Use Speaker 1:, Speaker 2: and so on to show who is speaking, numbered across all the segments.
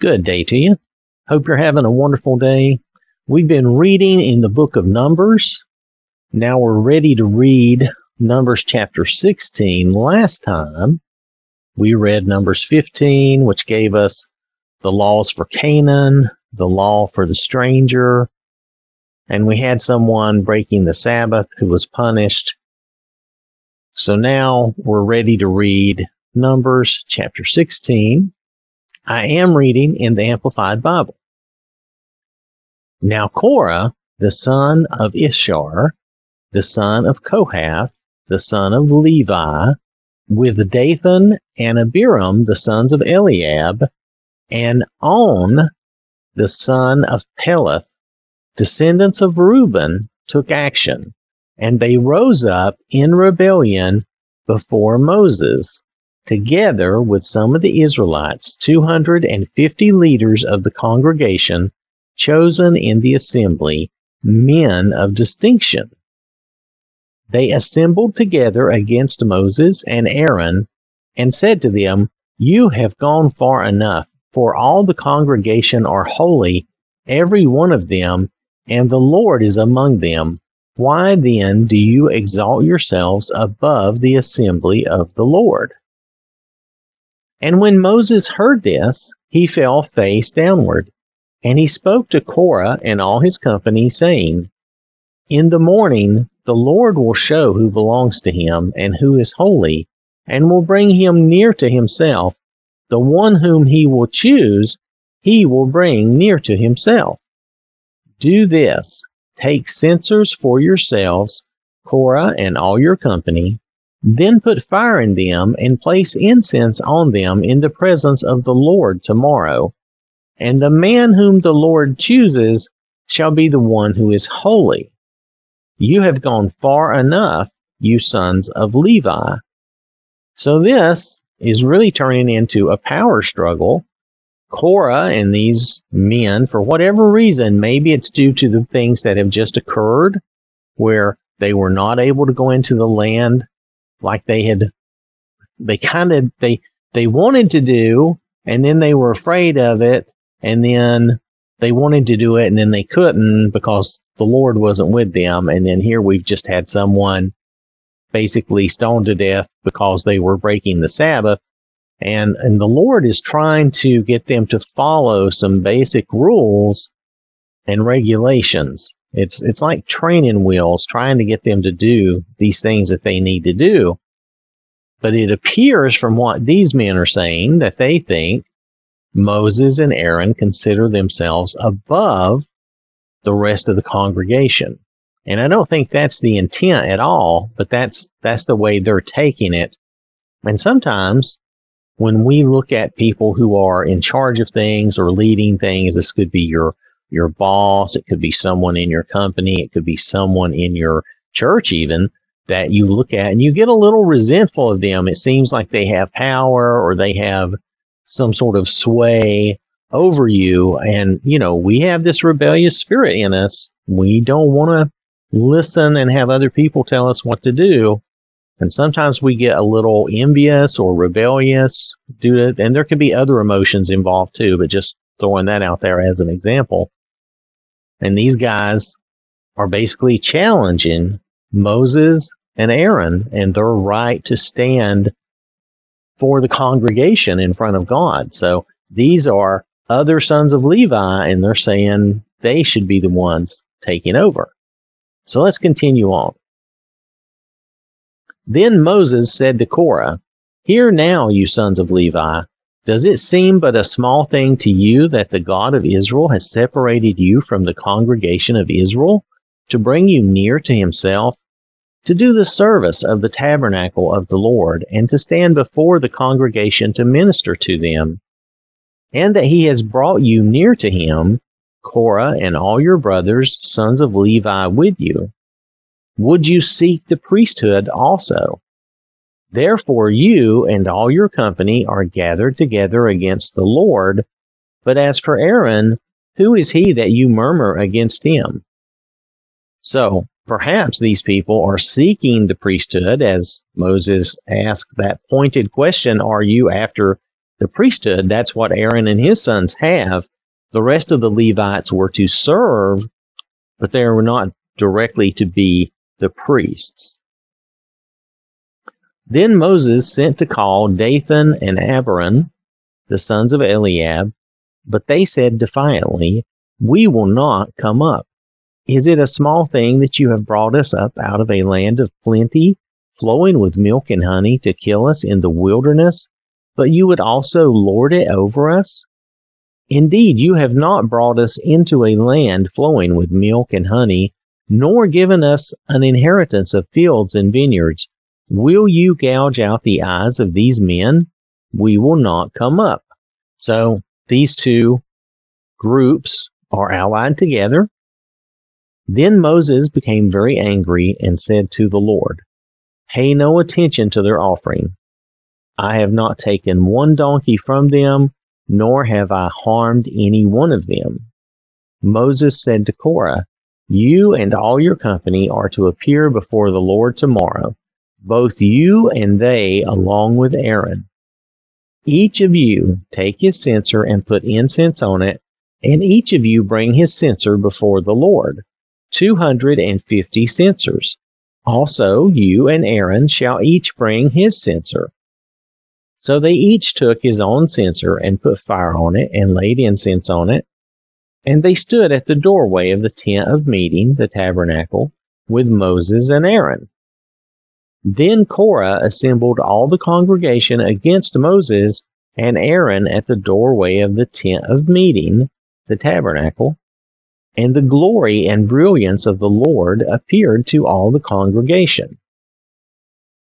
Speaker 1: Good day to you. Hope you're having a wonderful day. We've been reading in the book of Numbers. Now we're ready to read Numbers chapter 16. Last time we read Numbers 15, which gave us the laws for Canaan, the law for the stranger, and we had someone breaking the Sabbath who was punished. So now we're ready to read Numbers chapter 16. I am reading in the Amplified Bible. Now Korah, the son of Izhar, the son of Kohath, the son of Levi, with Dathan and Abiram, the sons of Eliab, and On, the son of Peleth, descendants of Reuben, took action, and they rose up in rebellion before Moses, together with some of the Israelites, 250 leaders of the congregation, chosen in the assembly, men of distinction. They assembled together against Moses and Aaron, and said to them, You have gone far enough, for all the congregation are holy, every one of them, and the Lord is among them. Why then do you exalt yourselves above the assembly of the Lord? And when Moses heard this, he fell face downward, and he spoke to Korah and all his company, saying, In the morning the Lord will show who belongs to him and who is holy, and will bring him near to himself. The one whom he will choose, he will bring near to himself. Do this take censers for yourselves, Korah and all your company, then put fire in them and place incense on them in the presence of the Lord tomorrow. And the man whom the Lord chooses shall be the one who is holy. You have gone far enough, you sons of Levi. So this is really turning into a power struggle Korah and these men, for whatever reason, maybe it's due to the things that have just occurred, where they were not able to go into the land like they had, they kind of, they, they wanted to do, and then they were afraid of it, and then they wanted to do it, and then they couldn't because the Lord wasn't with them. And then here we've just had someone basically stoned to death because they were breaking the Sabbath and and the Lord is trying to get them to follow some basic rules and regulations. It's it's like training wheels trying to get them to do these things that they need to do. But it appears from what these men are saying that they think Moses and Aaron consider themselves above the rest of the congregation. And I don't think that's the intent at all, but that's that's the way they're taking it. And sometimes when we look at people who are in charge of things or leading things, this could be your your boss, it could be someone in your company, it could be someone in your church even that you look at and you get a little resentful of them. It seems like they have power or they have some sort of sway over you and you know, we have this rebellious spirit in us. We don't want to listen and have other people tell us what to do. And sometimes we get a little envious or rebellious due to, and there can be other emotions involved too, but just throwing that out there as an example. And these guys are basically challenging Moses and Aaron and their right to stand for the congregation in front of God. So these are other sons of Levi, and they're saying they should be the ones taking over. So let's continue on. Then Moses said to Korah, Hear now, you sons of Levi, does it seem but a small thing to you that the God of Israel has separated you from the congregation of Israel to bring you near to himself, to do the service of the tabernacle of the Lord, and to stand before the congregation to minister to them? And that he has brought you near to him, Korah and all your brothers, sons of Levi, with you would you seek the priesthood also? Therefore, you and all your company are gathered together against the Lord. But as for Aaron, who is he that you murmur against him? So, perhaps these people are seeking the priesthood, as Moses asked that pointed question Are you after the priesthood. That's what Aaron and his sons have. The rest of the Levites were to serve, but they were not directly to be the priests. Then Moses sent to call Dathan and Abiram, the sons of Eliab, but they said defiantly, We will not come up. Is it a small thing that you have brought us up out of a land of plenty, flowing with milk and honey, to kill us in the wilderness, but you would also lord it over us? Indeed, you have not brought us into a land flowing with milk and honey, nor given us an inheritance of fields and vineyards. Will you gouge out the eyes of these men? We will not come up. So these two groups are allied together. Then Moses became very angry and said to the Lord, Pay no attention to their offering. I have not taken one donkey from them, nor have I harmed any one of them. Moses said to Korah, You and all your company are to appear before the Lord tomorrow, both you and they along with Aaron. Each of you take his censer and put incense on it, and each of you bring his censer before the Lord. 250 censers. Also, you and Aaron shall each bring his censer. So they each took his own censer and put fire on it and laid incense on it. And they stood at the doorway of the tent of meeting, the tabernacle, with Moses and Aaron. Then Korah assembled all the congregation against Moses and Aaron at the doorway of the tent of meeting, the tabernacle, and the glory and brilliance of the Lord appeared to all the congregation.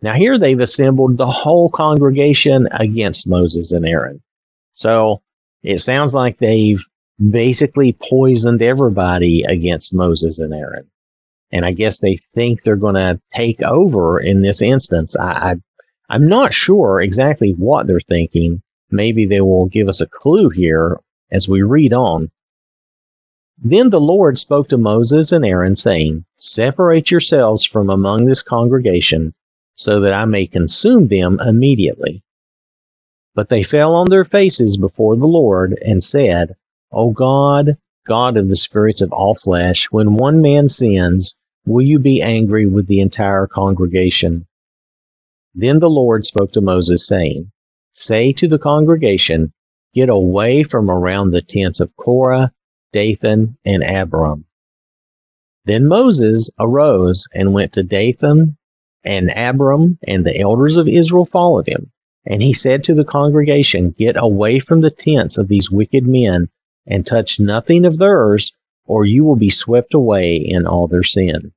Speaker 1: Now, here they've assembled the whole congregation against Moses and Aaron. So it sounds like they've basically poisoned everybody against Moses and Aaron and I guess they think they're going to take over in this instance. I, I am not sure exactly what they're thinking. Maybe they will give us a clue here as we read on. Then the Lord spoke to Moses and Aaron, saying, Separate yourselves from among this congregation, so that I may consume them immediately. But they fell on their faces before the Lord and said, O God, God of the spirits of all flesh, when one man sins, Will you be angry with the entire congregation? Then the Lord spoke to Moses, saying, Say to the congregation, Get away from around the tents of Korah, Dathan, and Abiram. Then Moses arose and went to Dathan, and Abiram and the elders of Israel followed him. And he said to the congregation, Get away from the tents of these wicked men, and touch nothing of theirs, or you will be swept away in all their sin.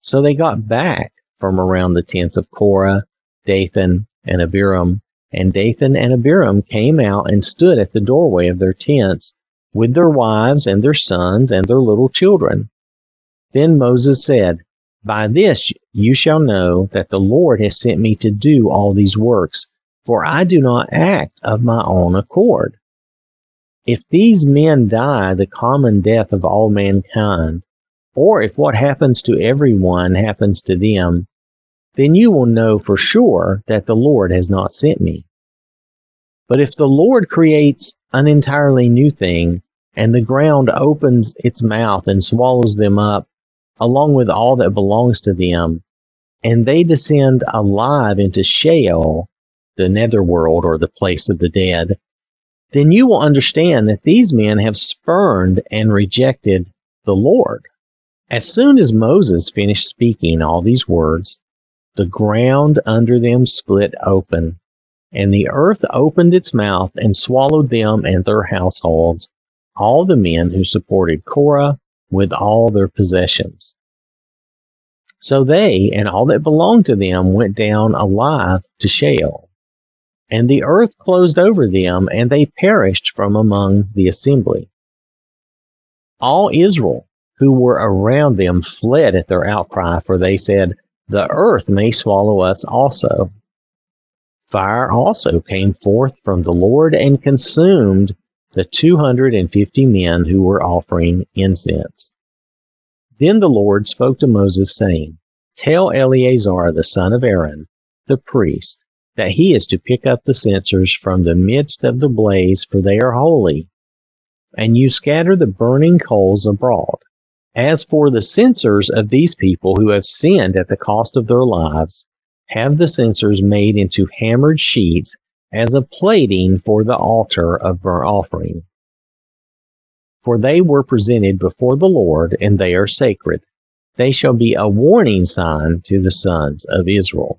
Speaker 1: So they got back from around the tents of Korah, Dathan, and Abiram, and Dathan and Abiram came out and stood at the doorway of their tents with their wives and their sons and their little children. Then Moses said, By this you shall know that the Lord has sent me to do all these works, for I do not act of my own accord. If these men die the common death of all mankind, or if what happens to everyone happens to them, then you will know for sure that the Lord has not sent me. But if the Lord creates an entirely new thing, and the ground opens its mouth and swallows them up, along with all that belongs to them, and they descend alive into Sheol, the netherworld or the place of the dead, then you will understand that these men have spurned and rejected the Lord. As soon as Moses finished speaking all these words, the ground under them split open, and the earth opened its mouth and swallowed them and their households, all the men who supported Korah with all their possessions. So they and all that belonged to them went down alive to Sheol. And the earth closed over them, and they perished from among the assembly. All Israel who were around them fled at their outcry, for they said, The earth may swallow us also. Fire also came forth from the Lord and consumed the two hundred and fifty men who were offering incense. Then the Lord spoke to Moses, saying, Tell Eleazar the son of Aaron, the priest, that he is to pick up the censers from the midst of the blaze, for they are holy. And you scatter the burning coals abroad. As for the censers of these people who have sinned at the cost of their lives, have the censers made into hammered sheets as a plating for the altar of burnt offering. For they were presented before the Lord, and they are sacred. They shall be a warning sign to the sons of Israel.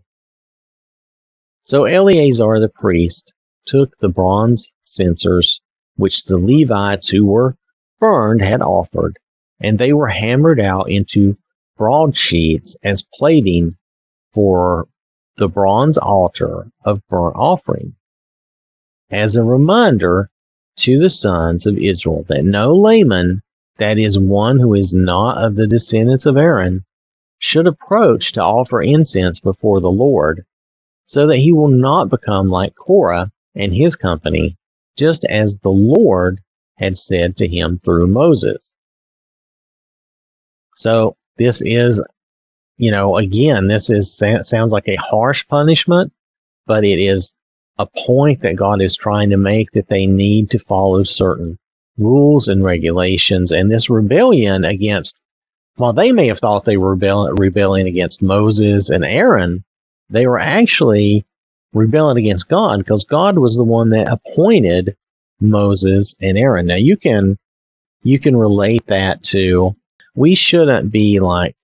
Speaker 1: So Eleazar the priest took the bronze censers which the Levites who were burned had offered, and they were hammered out into broadsheets as plating for the bronze altar of burnt offering, as a reminder to the sons of Israel that no layman, that is, one who is not of the descendants of Aaron, should approach to offer incense before the Lord so that he will not become like Korah and his company, just as the Lord had said to him through Moses. So this is, you know, again, this is sounds like a harsh punishment, but it is a point that God is trying to make that they need to follow certain rules and regulations. And this rebellion against, while they may have thought they were rebelling against Moses and Aaron, they were actually rebelling against God because God was the one that appointed Moses and Aaron. Now you can you can relate that to we shouldn't be like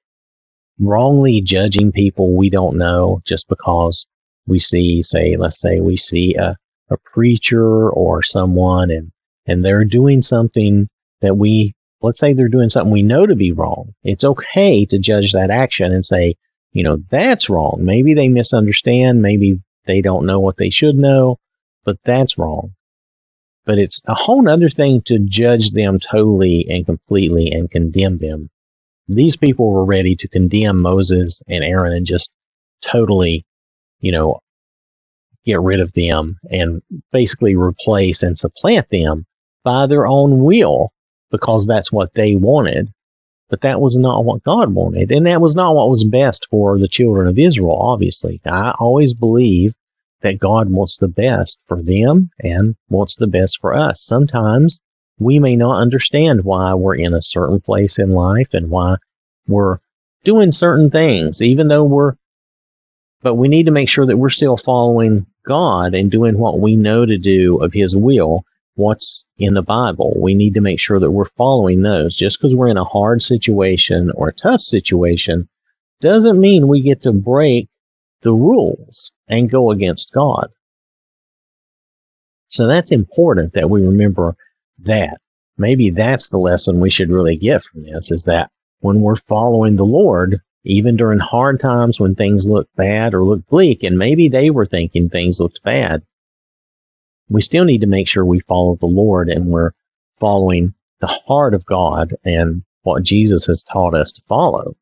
Speaker 1: wrongly judging people we don't know just because we see say let's say we see a, a preacher or someone and and they're doing something that we let's say they're doing something we know to be wrong. It's okay to judge that action and say, you know, that's wrong. Maybe they misunderstand. Maybe they don't know what they should know, but that's wrong. But it's a whole other thing to judge them totally and completely and condemn them. These people were ready to condemn Moses and Aaron and just totally, you know, get rid of them and basically replace and supplant them by their own will because that's what they wanted. But that was not what God wanted. And that was not what was best for the children of Israel, obviously. I always believe that God wants the best for them and wants the best for us. Sometimes we may not understand why we're in a certain place in life and why we're doing certain things, even though we're, but we need to make sure that we're still following God and doing what we know to do of His will what's in the Bible. We need to make sure that we're following those. Just because we're in a hard situation or a tough situation doesn't mean we get to break the rules and go against God. So that's important that we remember that. Maybe that's the lesson we should really get from this is that when we're following the Lord, even during hard times when things look bad or look bleak, and maybe they were thinking things looked bad, we still need to make sure we follow the Lord and we're following the heart of God and what Jesus has taught us to follow.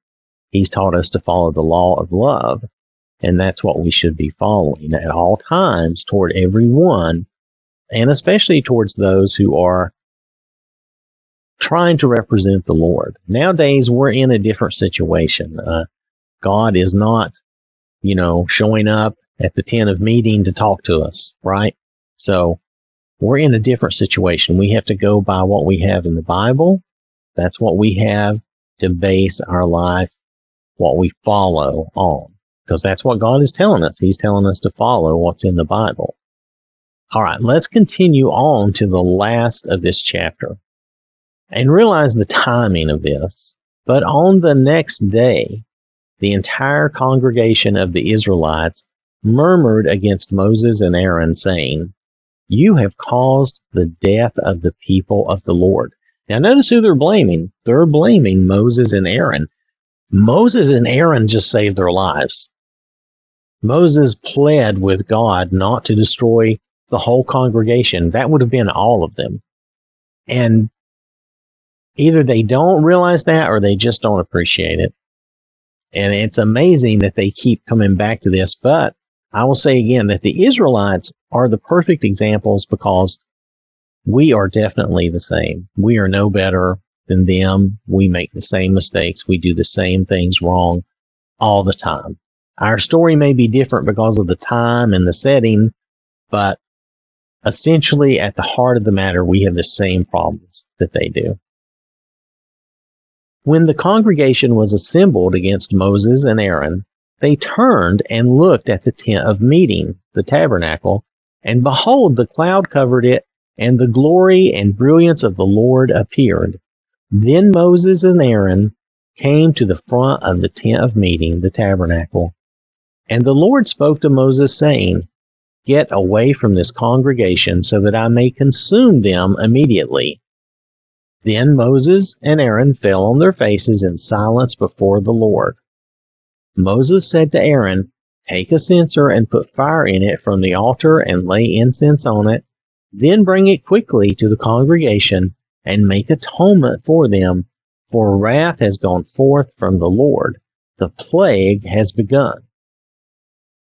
Speaker 1: He's taught us to follow the law of love, and that's what we should be following at all times toward everyone, and especially towards those who are trying to represent the Lord. Nowadays, we're in a different situation. Uh, God is not, you know, showing up at the tent of meeting to talk to us, right? So we're in a different situation. We have to go by what we have in the Bible. That's what we have to base our life, what we follow on, because that's what God is telling us. He's telling us to follow what's in the Bible. All right, let's continue on to the last of this chapter and realize the timing of this. But on the next day, the entire congregation of the Israelites murmured against Moses and Aaron, saying, you have caused the death of the people of the Lord. Now, notice who they're blaming. They're blaming Moses and Aaron. Moses and Aaron just saved their lives. Moses pled with God not to destroy the whole congregation. That would have been all of them. And either they don't realize that or they just don't appreciate it. And it's amazing that they keep coming back to this. But I will say again that the Israelites are the perfect examples because we are definitely the same. We are no better than them. We make the same mistakes. We do the same things wrong all the time. Our story may be different because of the time and the setting, but essentially at the heart of the matter, we have the same problems that they do. When the congregation was assembled against Moses and Aaron, they turned and looked at the tent of meeting, the tabernacle, and behold, the cloud covered it, and the glory and brilliance of the Lord appeared. Then Moses and Aaron came to the front of the tent of meeting, the tabernacle. And the Lord spoke to Moses, saying, Get away from this congregation, so that I may consume them immediately. Then Moses and Aaron fell on their faces in silence before the Lord. Moses said to Aaron, Take a censer and put fire in it from the altar and lay incense on it. Then bring it quickly to the congregation and make atonement for them, for wrath has gone forth from the Lord. The plague has begun.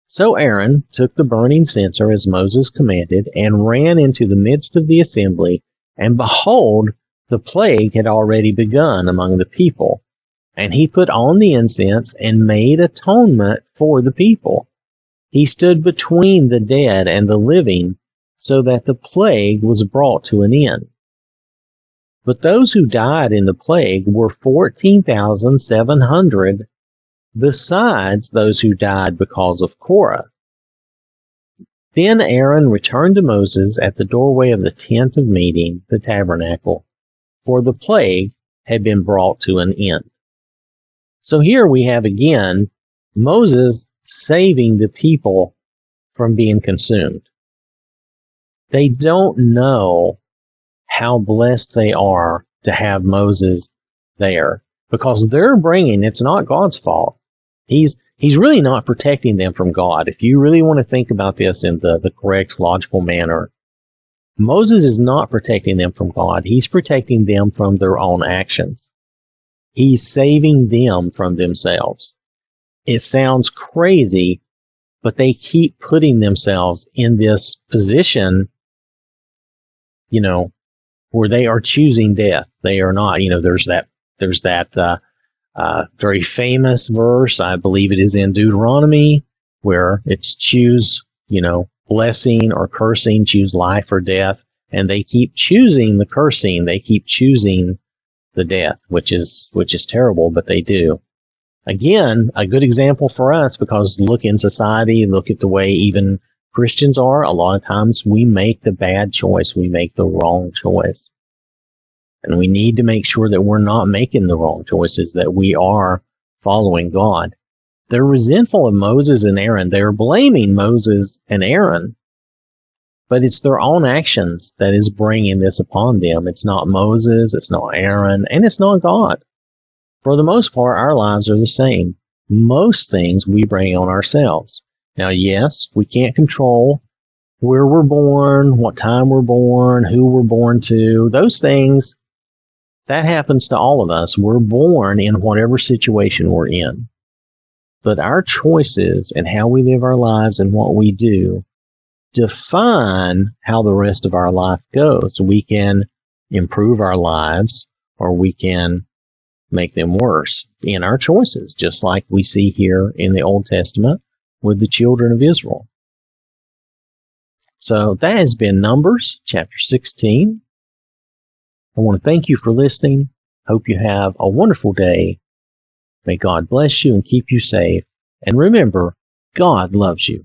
Speaker 1: So Aaron took the burning censer as Moses commanded and ran into the midst of the assembly, and behold, the plague had already begun among the people. And he put on the incense and made atonement for the people. He stood between the dead and the living, so that the plague was brought to an end. But those who died in the plague were 14,700, besides those who died because of Korah. Then Aaron returned to Moses at the doorway of the tent of meeting, the tabernacle, for the plague had been brought to an end. So here we have again Moses saving the people from being consumed. They don't know how blessed they are to have Moses there because they're bringing it's not God's fault. He's he's really not protecting them from God. If you really want to think about this in the, the correct logical manner, Moses is not protecting them from God. He's protecting them from their own actions. He's saving them from themselves. It sounds crazy, but they keep putting themselves in this position, you know, where they are choosing death. They are not, you know, there's that, there's that, uh, uh, very famous verse. I believe it is in Deuteronomy where it's choose, you know, blessing or cursing, choose life or death. And they keep choosing the cursing. They keep choosing the death, which is, which is terrible, but they do. Again, a good example for us because look in society, look at the way even Christians are. A lot of times we make the bad choice. We make the wrong choice. And we need to make sure that we're not making the wrong choices, that we are following God. They're resentful of Moses and Aaron. They're blaming Moses and Aaron, but it's their own actions that is bringing this upon them. It's not Moses, it's not Aaron, and it's not God. For the most part, our lives are the same. Most things we bring on ourselves. Now, yes, we can't control where we're born, what time we're born, who we're born to. Those things that happens to all of us. We're born in whatever situation we're in. But our choices and how we live our lives and what we do define how the rest of our life goes. We can improve our lives or we can make them worse in our choices, just like we see here in the Old Testament with the children of Israel. So that has been Numbers chapter 16. I want to thank you for listening. Hope you have a wonderful day. May God bless you and keep you safe. And remember, God loves you.